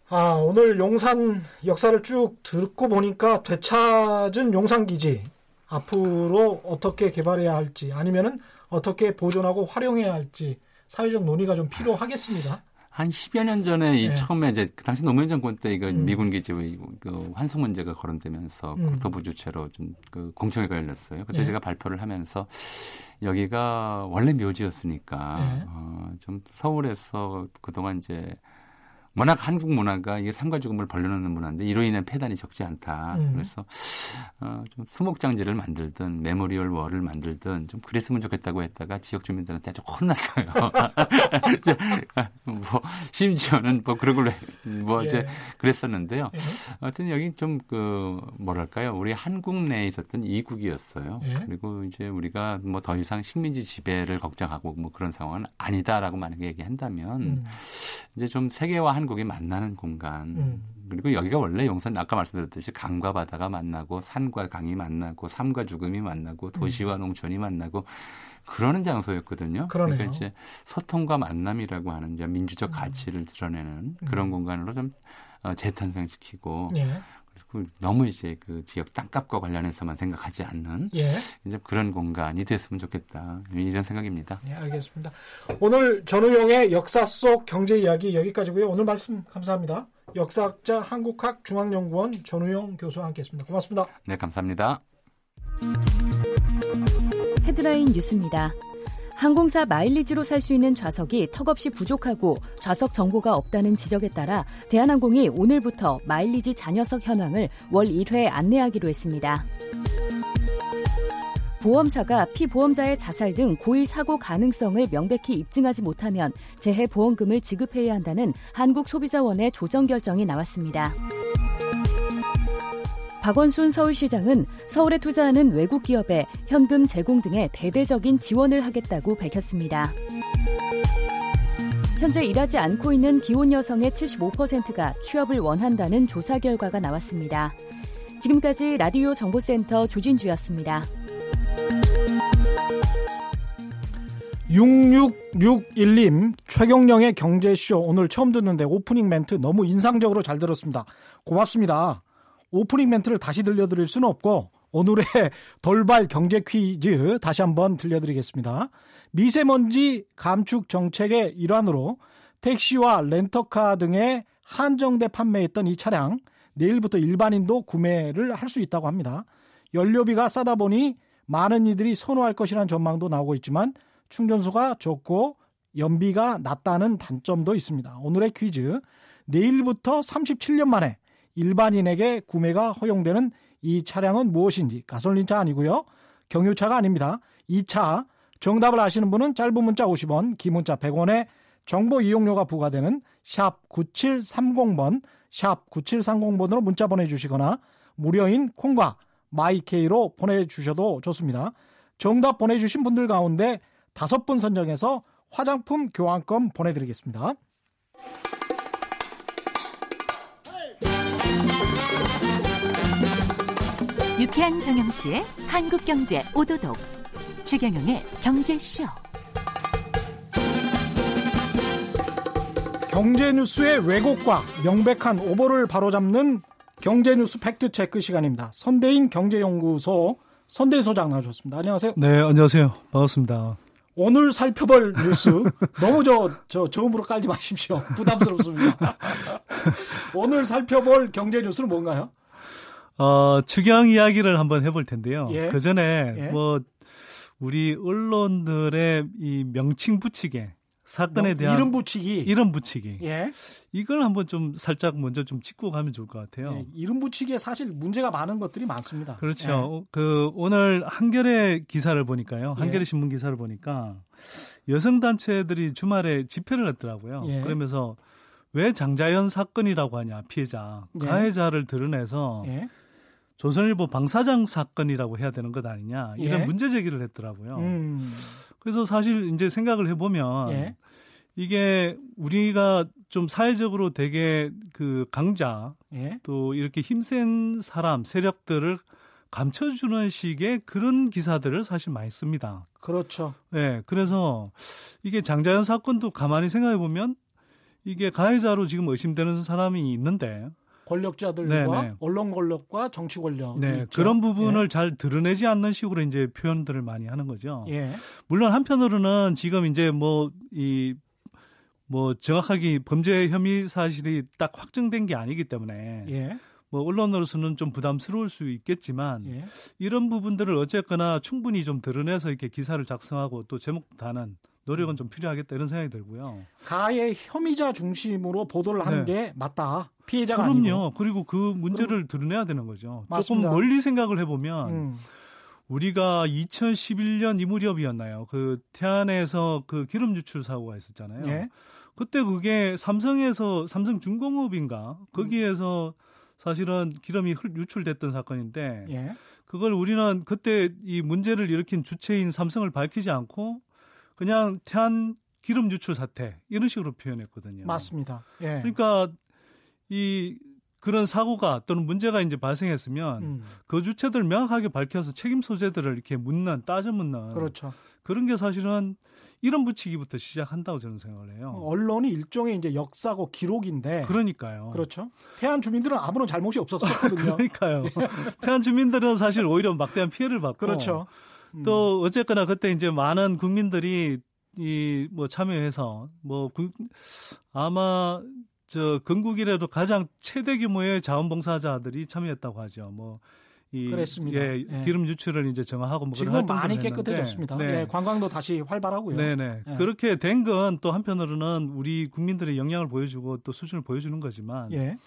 아, 오늘 용산 역사를 쭉 듣고 보니까 되찾은 용산기지 앞으로 어떻게 개발해야 할지 아니면은 어떻게 보존하고 활용해야 할지 사회적 논의가 좀 필요하겠습니다. 한 10여 년 전에 이 네. 처음에 이제 그 당시 노무현 정권 때 이거 음. 미군 기지의 그 환수 문제가 거론되면서 음. 국토부 주체로 좀 그 공청회가 열렸어요. 그때 네. 제가 발표를 하면서 여기가 원래 묘지였으니까 네. 어, 좀 서울에서 그동안 이제 워낙 한국 문화가 이게 삼가 죽음을 벌려놓는 문화인데 이로 인한 폐단이 적지 않다. 음. 그래서 어, 좀 수목장지를 만들든 memorial wall을 만들든 좀 그랬으면 좋겠다고 했다가 지역 주민들한테 아주 혼났어요. 뭐 심지어는 뭐 그런 걸로 뭐 예. 이제 그랬었는데요. 예. 하여튼 여기 좀 그 뭐랄까요, 우리 한국 내에 있었던 이국이었어요. 예. 그리고 이제 우리가 뭐 더 이상 식민지 지배를 걱정하고 뭐 그런 상황은 아니다라고 만약에 얘기한다면 음. 이제 좀 세계와 한 국이 만나는 공간. 음. 그리고 여기가 원래 용산 아까 말씀드렸듯이 강과 바다가 만나고 산과 강이 만나고 삶과 죽음이 만나고 도시와 음. 농촌이 만나고 그러는 장소였거든요. 그러네요. 그러니까 이제 소통과 만남이라고 하는 이제 민주적 음. 가치를 드러내는 그런 음. 공간으로 좀 어, 재탄생시키고 예. 그리고 너무 이제 그 지역 땅값과 관련해서만 생각하지 않는 예. 이제 그런 공간이 됐으면 좋겠다 이런 생각입니다. 네, 알겠습니다. 오늘 전우용의 역사 속 경제 이야기 여기까지고요. 오늘 말씀 감사합니다. 역사학자 한국학 중앙연구원 전우용 교수와 함께했습니다. 고맙습니다. 네, 감사합니다. 헤드라인 뉴스입니다. 항공사 마일리지로 살 수 있는 좌석이 턱없이 부족하고 좌석 정보가 없다는 지적에 따라 대한항공이 오늘부터 마일리지 잔여석 현황을 월 1회 안내하기로 했습니다. 보험사가 피보험자의 자살 등 고의 사고 가능성을 명백히 입증하지 못하면 재해 보험금을 지급해야 한다는 한국소비자원의 조정 결정이 나왔습니다. 박원순 서울시장은 서울에 투자하는 외국 기업에 현금 제공 등의 대대적인 지원을 하겠다고 밝혔습니다. 현재 일하지 않고 있는 기혼 여성의 75%가 취업을 원한다는 조사 결과가 나왔습니다. 지금까지 라디오 정보센터 조진주였습니다. 6661님, 최경령의 경제쇼 오늘 처음 듣는데 오프닝 멘트 너무 인상적으로 잘 들었습니다. 고맙습니다. 오프닝 멘트를 다시 들려드릴 수는 없고, 오늘의 돌발 경제 퀴즈 다시 한번 들려드리겠습니다. 미세먼지 감축 정책의 일환으로 택시와 렌터카 등의 한정돼 판매했던 이 차량, 내일부터 일반인도 구매를 할 수 있다고 합니다. 연료비가 싸다 보니 많은 이들이 선호할 것이라는 전망도 나오고 있지만 충전소가 적고 연비가 낮다는 단점도 있습니다. 오늘의 퀴즈. 내일부터 37년 만에 일반인에게 구매가 허용되는 이 차량은 무엇인지 가솔린차 아니고요. 경유차가 아닙니다. 이 차 정답을 아시는 분은 짧은 문자 50원, 긴 문자 100원에 정보 이용료가 부과되는 샵 9730번, 샵 9730번으로 문자 보내주시거나 무료인 콩과 마이케이로 보내주셔도 좋습니다. 정답 보내주신 분들 가운데 다섯 분 선정해서 화장품 교환권 보내드리겠습니다. 유쾌한 경영시의 한국경제 오도독 최경영의 경제쇼 경제뉴스의 왜곡과 명백한 오보를 바로잡는 경제뉴스 팩트체크 시간입니다. 선대인 경제연구소 선대 소장 나오셨습니다. 안녕하세요. 네, 안녕하세요. 반갑습니다. 오늘 살펴볼 뉴스 너무 저, 저 저음으로 깔지 마십시오. 부담스럽습니다. 오늘 살펴볼 경제 뉴스는 뭔가요? 어, 추경 이야기를 한번 해볼 텐데요. 예? 그 전에 예? 뭐 우리 언론들의 이 명칭 붙이게 사건에 대한 이름 붙이기 이름 붙이기 예. 이걸 한번 좀 살짝 먼저 좀 짚고 가면 좋을 것 같아요. 예, 이름 붙이기에 사실 문제가 많은 것들이 많습니다. 그렇죠. 예. 그 오늘 한겨레 기사를 보니까요. 예. 한겨레 신문 기사를 보니까 여성 단체들이 주말에 집회를 했더라고요. 예. 그러면서 왜 장자연 사건이라고 하냐 피해자 예. 가해자를 드러내서 조선일보 방사장 사건이라고 해야 되는 것 아니냐 이런 문제 제기를 했더라고요. 음. 그래서 사실 이제 생각을 해보면 예. 이게 우리가 좀 사회적으로 되게 그 강자 예. 또 이렇게 힘센 사람 세력들을 감춰주는 식의 그런 기사들을 사실 많이 씁니다. 그렇죠. 네, 그래서 이게 장자연 사건도 가만히 생각해 보면 이게 가해자로 지금 의심되는 사람이 있는데 권력자들과 네네. 언론 권력과 정치 권력. 네. 그런 부분을 예. 잘 드러내지 않는 식으로 이제 표현들을 많이 하는 거죠. 예. 물론 한편으로는 지금 이제 뭐이뭐 정확하게 범죄 혐의 사실이 딱 확정된 게 아니기 때문에 예. 뭐 언론으로서는 좀 부담스러울 수 있겠지만 예. 이런 부분들을 어쨌거나 충분히 좀 드러내서 이렇게 기사를 작성하고 또 제목 다는 노력은 좀 필요하겠다 이런 생각이 들고요. 가해 혐의자 중심으로 보도를 하는 네. 게 맞다. 피해자가 그럼요. 아니고. 그리고 그 문제를 그럼, 드러내야 되는 거죠. 맞습니다. 조금 멀리 생각을 해보면 음. 우리가 2011년 이 무렵이었나요? 그 태안에서 그 기름 유출 사고가 있었잖아요. 예? 그때 그게 삼성에서 삼성 중공업인가 거기에서 사실은 기름이 유출됐던 사건인데 예? 그걸 우리는 그때 이 문제를 일으킨 주체인 삼성을 밝히지 않고 그냥 태안 기름 유출 사태 이런 식으로 표현했거든요. 맞습니다. 예. 그러니까 이 그런 사고가 또는 문제가 이제 발생했으면 음. 그 주체들 명확하게 밝혀서 책임 소재들을 이렇게 묻는 따져 묻는 그렇죠. 그런 게 사실은 이런 붙이기부터 시작한다고 저는 생각을 해요. 언론이 일종의 이제 역사고 기록인데. 그러니까요. 그렇죠. 태안 주민들은 아무런 잘못이 없었거든요. 그러니까요. 태안 주민들은 사실 오히려 막대한 피해를 받고. 그렇죠. 음. 또 어쨌거나 그때 이제 많은 국민들이 이 뭐 참여해서 뭐 구, 아마 저 건국이라도 가장 최대 규모의 자원봉사자들이 참여했다고 하죠. 뭐 이, 그랬습니다. 예, 예. 기름 유출을 이제 정하고 뭐 지금 그런 많이 깨끗해졌습니다. 네. 예, 관광도 다시 활발하고요. 네네. 예. 그렇게 된 건 또 한편으로는 우리 국민들의 역량을 보여주고 또 수준을 보여주는 거지만 예.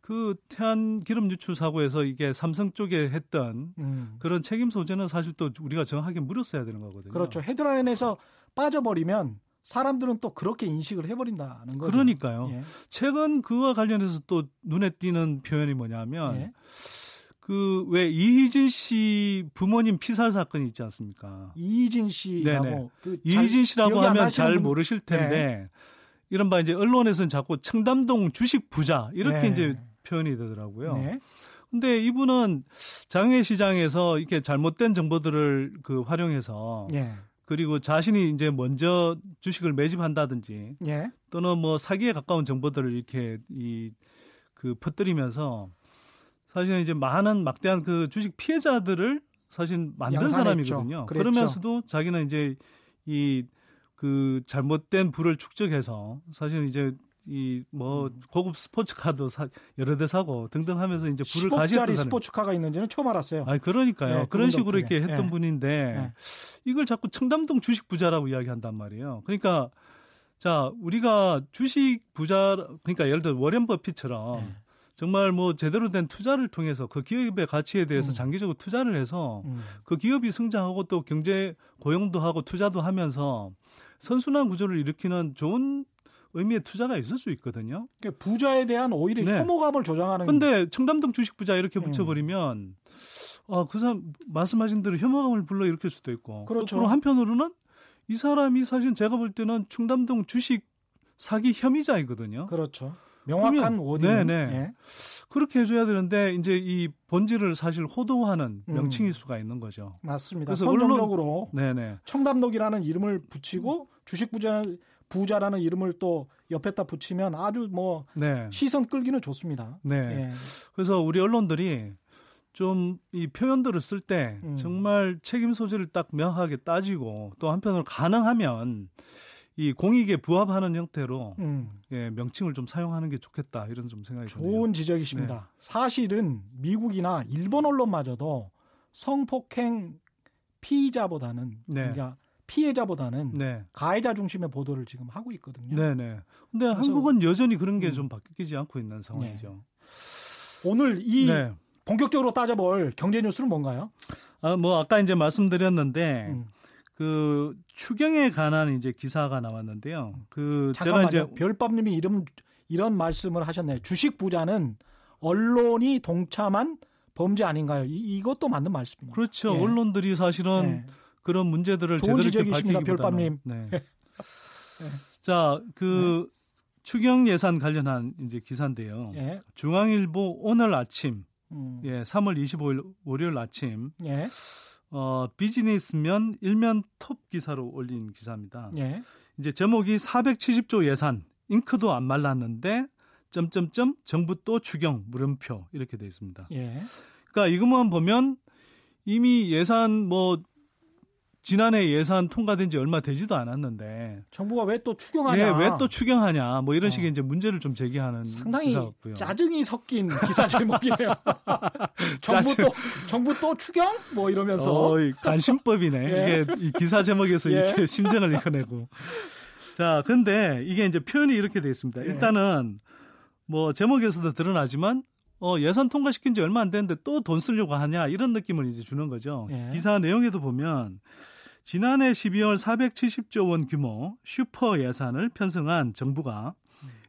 그 태안 기름 유출 사고에서 이게 삼성 쪽에 했던 음. 그런 책임 소재는 사실 또 우리가 정확하게 물었어야 되는 거거든요. 그렇죠. 헤드라인에서 빠져버리면 사람들은 또 그렇게 인식을 해버린다는 거죠. 그러니까요. 예. 최근 그와 관련해서 또 눈에 띄는 표현이 뭐냐면 예. 그왜 이희진 씨 부모님 피살 사건이 있지 않습니까? 이희진 씨라고 네네. 그 이희진 씨라고 하면 잘 분... 모르실 텐데 네. 이른바 이제 언론에서는 자꾸 청담동 주식 부자 이렇게 네. 이제 표현이 되더라고요. 네. 근데 이분은 장외 시장에서 이렇게 잘못된 정보들을 그 활용해서 네. 그리고 자신이 이제 먼저 주식을 매집한다든지 예. 또는 뭐 사기에 가까운 정보들을 이렇게 이 그 퍼뜨리면서 사실은 이제 많은 막대한 그 주식 피해자들을 사실 만든 양산했죠. 사람이거든요. 그랬죠. 그러면서도 자기는 이제 이 그 잘못된 부를 축적해서 사실은 이제 이뭐 음. 고급 스포츠카도 사, 여러 대 사고 등등 하면서 이제 불을 가시했던 스포츠카가 있는지는 처음 알았어요. 아 그러니까요. 네, 그런 식으로. 이렇게 했던 네. 분인데 네. 이걸 자꾸 청담동 주식 부자라고 이야기한단 말이에요. 그러니까 자 우리가 주식 부자 그러니까 예를 들어 워렌 버핏처럼 네. 정말 뭐 제대로 된 투자를 통해서 그 기업의 가치에 대해서 음. 장기적으로 투자를 해서 음. 그 기업이 성장하고 또 경제 고용도 하고 투자도 하면서 선순환 구조를 일으키는 좋은 의미의 투자가 있을 수 있거든요. 그러니까 부자에 대한 오히려 네. 혐오감을 조장하는. 근데 청담동 주식 부자 이렇게 음. 붙여버리면 음. 아, 그 사람 말씀하신 대로 혐오감을 불러 일으킬 수도 있고. 그렇죠. 또 한편으로는 이 사람이 사실 제가 볼 때는 충담동 주식 사기 혐의자이거든요. 그렇죠. 명확한 원인. 네네. 예. 그렇게 해줘야 되는데 이제 이 본질을 사실 호도하는 음. 명칭일 수가 있는 거죠. 맞습니다. 그래서 선정적으로 네네. 청담동이라는 이름을 붙이고 주식 부자 부자라는 이름을 또 옆에다 붙이면 아주 뭐 네. 시선 끌기는 좋습니다. 네. 예. 그래서 우리 언론들이 좀 이 표현들을 쓸때 음. 정말 책임 소재를 딱 명확하게 따지고 또 한편으로 가능하면 이 공익에 부합하는 형태로 음. 예, 명칭을 좀 사용하는 게 좋겠다 이런 좀 생각이 좋은 드네요. 지적이십니다. 네. 사실은 미국이나 일본 언론마저도 성폭행 피의자보다는 네. 그러니까 피해자보다는 네. 가해자 중심의 보도를 지금 하고 있거든요. 네네. 네. 근데 한국은 여전히 그런 게좀 음. 바뀌지 않고 있는 상황이죠. 네. 오늘 이 네. 본격적으로 따져볼 경제 뉴스는 뭔가요? 아, 뭐 아까 이제 말씀드렸는데 음. 그 추경에 관한 이제 기사가 나왔는데요. 그 잠깐만요. 제가 이제 별밥님이 이런 이런 말씀을 하셨네요. 주식 부자는 언론이 동참한 범죄 아닌가요? 이, 이것도 맞는 말씀입니다. 그렇죠. 예. 언론들이 사실은 네. 그런 문제들을 좋은 지적이십니다, 별밤님. 네. 네. 자, 그 네. 추경 예산 관련한 이제 기사인데요. 예. 중앙일보 오늘 아침, 음. 예, 3월 25일 월요일 아침, 예. 어, 비즈니스면 일면 톱 기사로 올린 기사입니다. 예. 이제 제목이 470조 예산, 잉크도 안 말랐는데 점점점 정부 또 추경 물음표 이렇게 돼 있습니다. 예. 그러니까 이것만 보면 이미 예산 뭐 지난해 예산 통과된 지 얼마 되지도 않았는데 정부가 왜 또 추경하냐? 예, 왜또 추경하냐? 뭐 이런 어. 식의 이제 문제를 좀 제기하는 상당히 기사였고요. 짜증이 섞인 기사 제목이에요. 정부 짜증. 또 정부 또 추경? 뭐 이러면서 어, 간신법이네. 예. 이게 이 기사 제목에서 예. 이렇게 심정을 이겨내고. 자, 근데 이게 이제 표현이 이렇게 되어 있습니다. 예. 일단은 뭐 제목에서도 드러나지만 어, 예산 통과시킨 지 얼마 안 됐는데 또 돈 쓰려고 하냐 이런 느낌을 이제 주는 거죠. 예. 기사 내용에도 보면 지난해 12월 470조 원 규모 슈퍼 예산을 편성한 정부가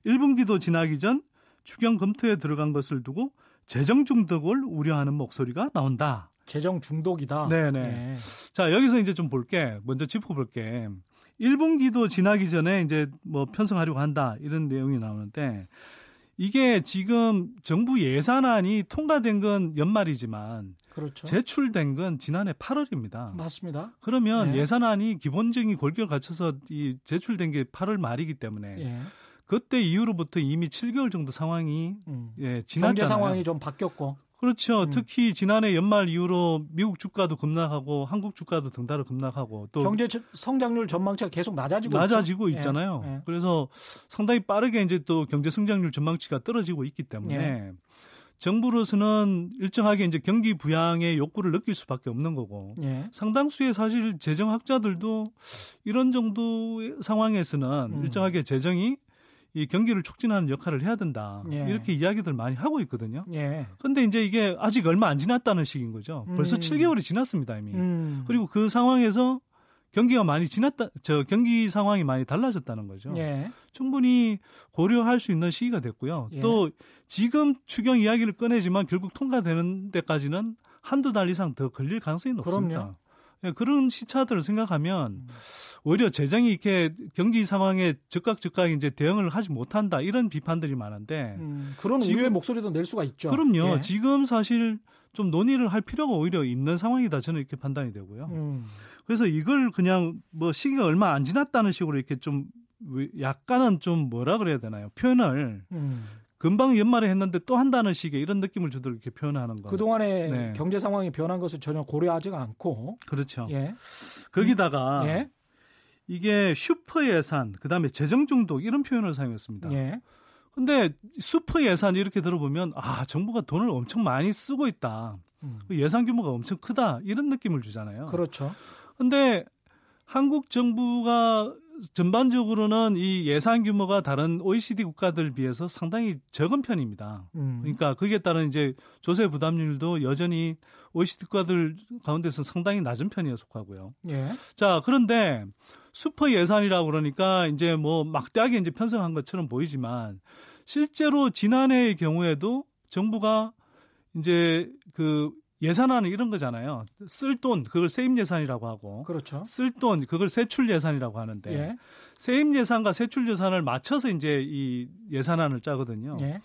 1분기도 지나기 전 추경 검토에 들어간 것을 두고 재정 중독을 우려하는 목소리가 나온다. 재정 중독이다. 네네. 네. 자, 여기서 이제 좀 볼게. 먼저 짚어볼게. 1분기도 지나기 전에 이제 뭐 편성하려고 한다. 이런 내용이 나오는데 이게 지금 정부 예산안이 통과된 건 연말이지만 그렇죠. 제출된 건 지난해 8월입니다. 맞습니다. 그러면 네. 예산안이 기본적인 골격을 갖춰서 이 제출된 게 8월 말이기 때문에 네. 그때 이후로부터 이미 7개월 정도 상황이 음. 예, 지났잖아요. 경제 상황이 좀 바뀌었고 그렇죠. 음. 특히 지난해 연말 이후로 미국 주가도 급락하고 한국 주가도 등달아 급락하고 또 경제 성장률 전망치가 계속 낮아지고 낮아지고 있죠. 있잖아요. 예. 예. 그래서 상당히 빠르게 이제 또 경제 성장률 전망치가 떨어지고 있기 때문에 예. 정부로서는 일정하게 이제 경기 부양의 욕구를 느낄 수밖에 없는 거고 예. 상당수의 사실 재정학자들도 이런 정도의 상황에서는 음. 일정하게 재정이 이 경기를 촉진하는 역할을 해야 된다. 예. 이렇게 이야기들 많이 하고 있거든요. 예. 근데 이제 이게 아직 얼마 안 지났다는 식인 거죠. 벌써 음. 7개월이 지났습니다, 이미. 음. 그리고 그 상황에서 경기가 많이 지났다, 저 경기 상황이 많이 달라졌다는 거죠. 예. 충분히 고려할 수 있는 시기가 됐고요. 예. 또 지금 추경 이야기를 꺼내지만 결국 통과되는 데까지는 한두 달 이상 더 걸릴 가능성이 높습니다. 그럼요. 예, 그런 시차들을 생각하면 음. 오히려 재정이 이렇게 경기 상황에 즉각 즉각 이제 대응을 하지 못한다 이런 비판들이 많은데 음, 그런 지금, 우려의 목소리도 낼 수가 있죠. 그럼요. 예. 지금 사실 좀 논의를 할 필요가 오히려 있는 상황이다 저는 이렇게 판단이 되고요. 음. 그래서 이걸 그냥 뭐 시기가 얼마 안 지났다는 식으로 이렇게 좀 약간은 좀 뭐라 그래야 되나요? 표현을 음. 금방 연말에 했는데 또 한다는 식의 이런 느낌을 주도록 이렇게 표현하는 거. 그동안에 네. 경제 상황이 변한 것을 전혀 고려하지 않고. 그렇죠. 예. 거기다가 예. 이게 슈퍼 예산, 그다음에 재정 중독 이런 표현을 사용했습니다. 예. 근데 슈퍼 예산 이렇게 들어보면 아, 정부가 돈을 엄청 많이 쓰고 있다. 음. 그 예산 규모가 엄청 크다. 이런 느낌을 주잖아요. 그렇죠. 근데 한국 정부가 전반적으로는 이 예산 규모가 다른 OECD 국가들 비해서 상당히 적은 편입니다. 음. 그러니까 거기에 따른 이제 조세 부담률도 여전히 OECD 국가들 가운데서 상당히 낮은 편이에 속하고요. 예. 자, 그런데 슈퍼 예산이라고 그러니까 이제 뭐 막대하게 이제 편성한 것처럼 보이지만 실제로 지난해의 경우에도 정부가 이제 그 예산안은 이런 거잖아요. 쓸 돈 그걸 세임 예산이라고 하고 그렇죠. 쓸 돈 그걸 세출 예산이라고 하는데 예. 세임 예산과 세출 예산을 맞춰서 이제 이 예산안을 짜거든요. 예.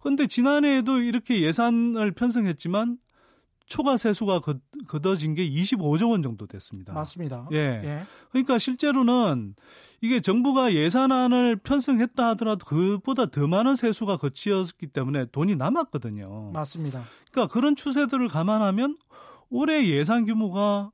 그런데 지난해에도 이렇게 예산을 편성했지만 초과 세수가 걷어진 게 25조 원 정도 됐습니다. 맞습니다. 예. 예. 그러니까 실제로는 이게 정부가 예산안을 편성했다 하더라도 그보다 더 많은 세수가 거치었기 때문에 돈이 남았거든요. 맞습니다. 그러니까 그런 추세들을 감안하면 올해 예산 규모가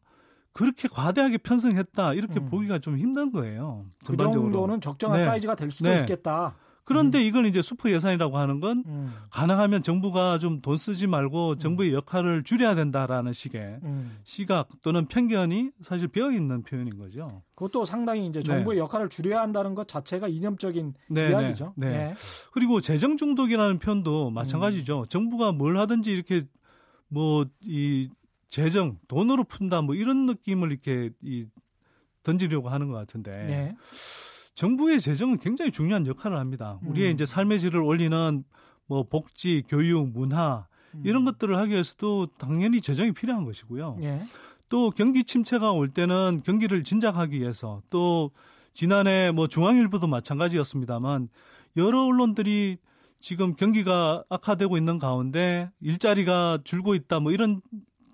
그렇게 과대하게 편성했다 이렇게 음. 보기가 좀 힘든 거예요. 그 정도는 적정한 네. 사이즈가 될 수도 네. 있겠다. 그런데 음. 이걸 이제 슈퍼 예산이라고 하는 건 음. 가능하면 정부가 좀 돈 쓰지 말고 정부의 역할을 줄여야 된다라는 식의 음. 시각 또는 편견이 사실 배어 있는 표현인 거죠. 그것도 상당히 이제 정부의 네. 역할을 줄여야 한다는 것 자체가 이념적인 네, 네 이야기죠. 네. 네. 그리고 재정 중독이라는 표현도 마찬가지죠. 음. 정부가 뭘 하든지 이렇게 뭐 이 재정 돈으로 푼다 뭐 이런 느낌을 이렇게 이 던지려고 하는 것 같은데. 네. 정부의 재정은 굉장히 중요한 역할을 합니다. 우리의 음. 이제 삶의 질을 올리는 뭐 복지, 교육, 문화 음. 이런 것들을 하기 위해서도 당연히 재정이 필요한 것이고요. 예. 또 경기 침체가 올 때는 경기를 진작하기 위해서 또 지난해 뭐 중앙일보도 마찬가지였습니다만 여러 언론들이 지금 경기가 악화되고 있는 가운데 일자리가 줄고 있다 뭐 이런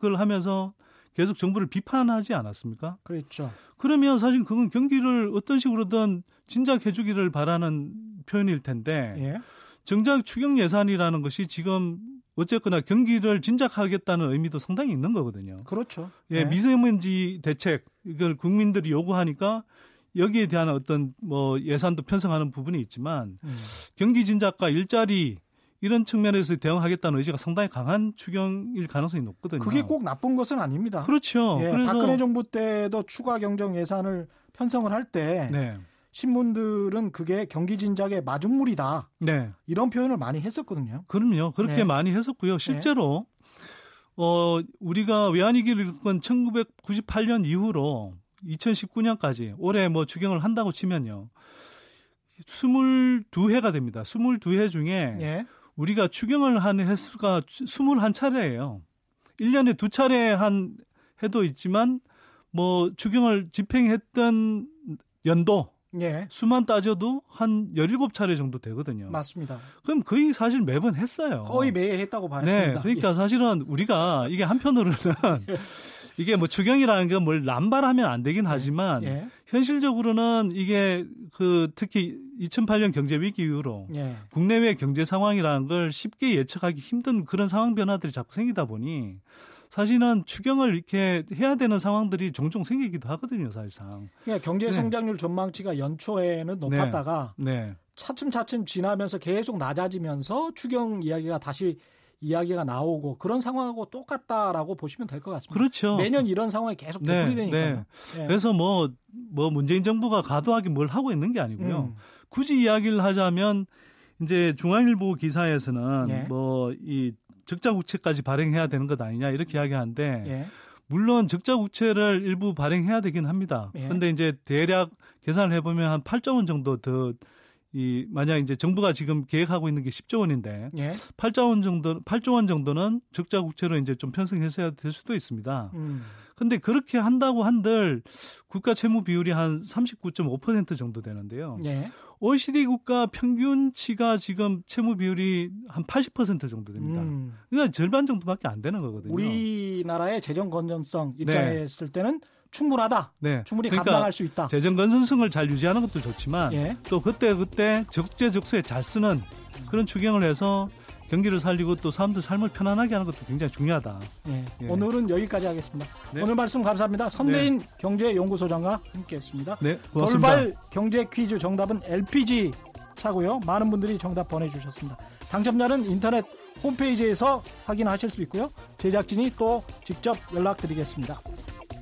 걸 하면서 계속 정부를 비판하지 않았습니까? 그렇죠. 그러면 사실 그건 경기를 어떤 식으로든 진작 해 주기를 바라는 표현일 텐데 예. 정작 추경 예산이라는 것이 지금 어쨌거나 경기를 진작하겠다는 의미도 상당히 있는 거거든요. 그렇죠. 예, 네. 미세먼지 대책 이걸 국민들이 요구하니까 여기에 대한 어떤 뭐 예산도 편성하는 부분이 있지만 음. 경기 진작과 일자리 이런 측면에서 대응하겠다는 의지가 상당히 강한 추경일 가능성이 높거든요. 그게 꼭 나쁜 것은 아닙니다. 그렇죠. 예, 그래서 박근혜 정부 때도 추가 경정 예산을 편성을 할때 네. 신문들은 그게 경기 진작의 마중물이다. 네. 이런 표현을 많이 했었거든요. 그럼요. 그렇게 네. 많이 했었고요. 실제로 네. 어 우리가 외환위기를 겪은 1998년 이후로 2019년까지 올해 뭐 추경을 한다고 치면요. 22회가 됩니다. 22회 중에 예. 우리가 추경을 한 횟수가 21차례예요. 1년에 두 차례 한 해도 있지만 뭐 추경을 집행했던 연도 예. 수만 따져도 한 17차례 정도 되거든요. 맞습니다. 그럼 거의 사실 매번 했어요. 거의 매해 했다고 봐야 됩니다. 네. 그러니까 예. 사실은 우리가 이게 한편으로는 예. 이게 뭐 추경이라는 건 뭘 남발하면 안 되긴 예. 하지만 예. 현실적으로는 이게 그 특히 2008년 경제 위기 이후로 예. 국내외 경제 상황이라는 걸 쉽게 예측하기 힘든 그런 상황 변화들이 자꾸 생기다 보니 사실은 추경을 이렇게 해야 되는 상황들이 종종 생기기도 하거든요, 사실상. 그러니까 경제 네. 성장률 네. 전망치가 연초에는 높았다가 네. 네. 차츰차츰 지나면서 계속 낮아지면서 추경 이야기가 다시 이야기가 나오고 그런 상황하고 똑같다라고 보시면 될 것 같습니다. 그렇죠. 매년 이런 상황이 계속 되풀이되니까요. 네, 네. 네. 그래서 뭐뭐 뭐 문재인 정부가 과도하게 뭘 하고 있는 게 아니고요. 음. 굳이 이야기를 하자면 이제 중앙일보 기사에서는 예. 뭐이 적자 국채까지 발행해야 되는 것 아니냐 이렇게 이야기하는데 예. 물론 적자 국채를 일부 발행해야 되긴 합니다. 그런데 예. 이제 대략 계산을 해보면 한 8조 원 정도 더 이 만약 이제 정부가 지금 계획하고 있는 게 10조 원인데 예. 8조 원 정도 8조 원 정도는 적자 국채로 이제 좀 편성해서야 될 수도 있습니다. 음. 근데 그렇게 한다고 한들 국가 채무 비율이 한 39.5% 정도 되는데요. 예. OECD 국가 평균치가 지금 채무 비율이 한 80% 정도 됩니다. 음. 그러니까 절반 정도밖에 안 되는 거거든요. 우리나라의 재정 건전성 입장에 있을 네. 때는 충분하다. 네. 충분히 그러니까 감당할 수 있다. 재정 건전성을 잘 유지하는 것도 좋지만 예. 또 그때 그때 적재적소에 잘 쓰는 그런 추경을 해서 경기를 살리고 또 사람들 삶을 편안하게 하는 것도 굉장히 중요하다. 예. 예. 오늘은 여기까지 하겠습니다. 네. 오늘 말씀 감사합니다. 선대인 네. 경제연구소장과 함께했습니다. 네, 고맙습니다. 돌발 경제 퀴즈 정답은 LPG 차고요. 많은 분들이 정답 보내주셨습니다. 당첨자는 인터넷 홈페이지에서 확인하실 수 있고요. 제작진이 또 직접 연락드리겠습니다.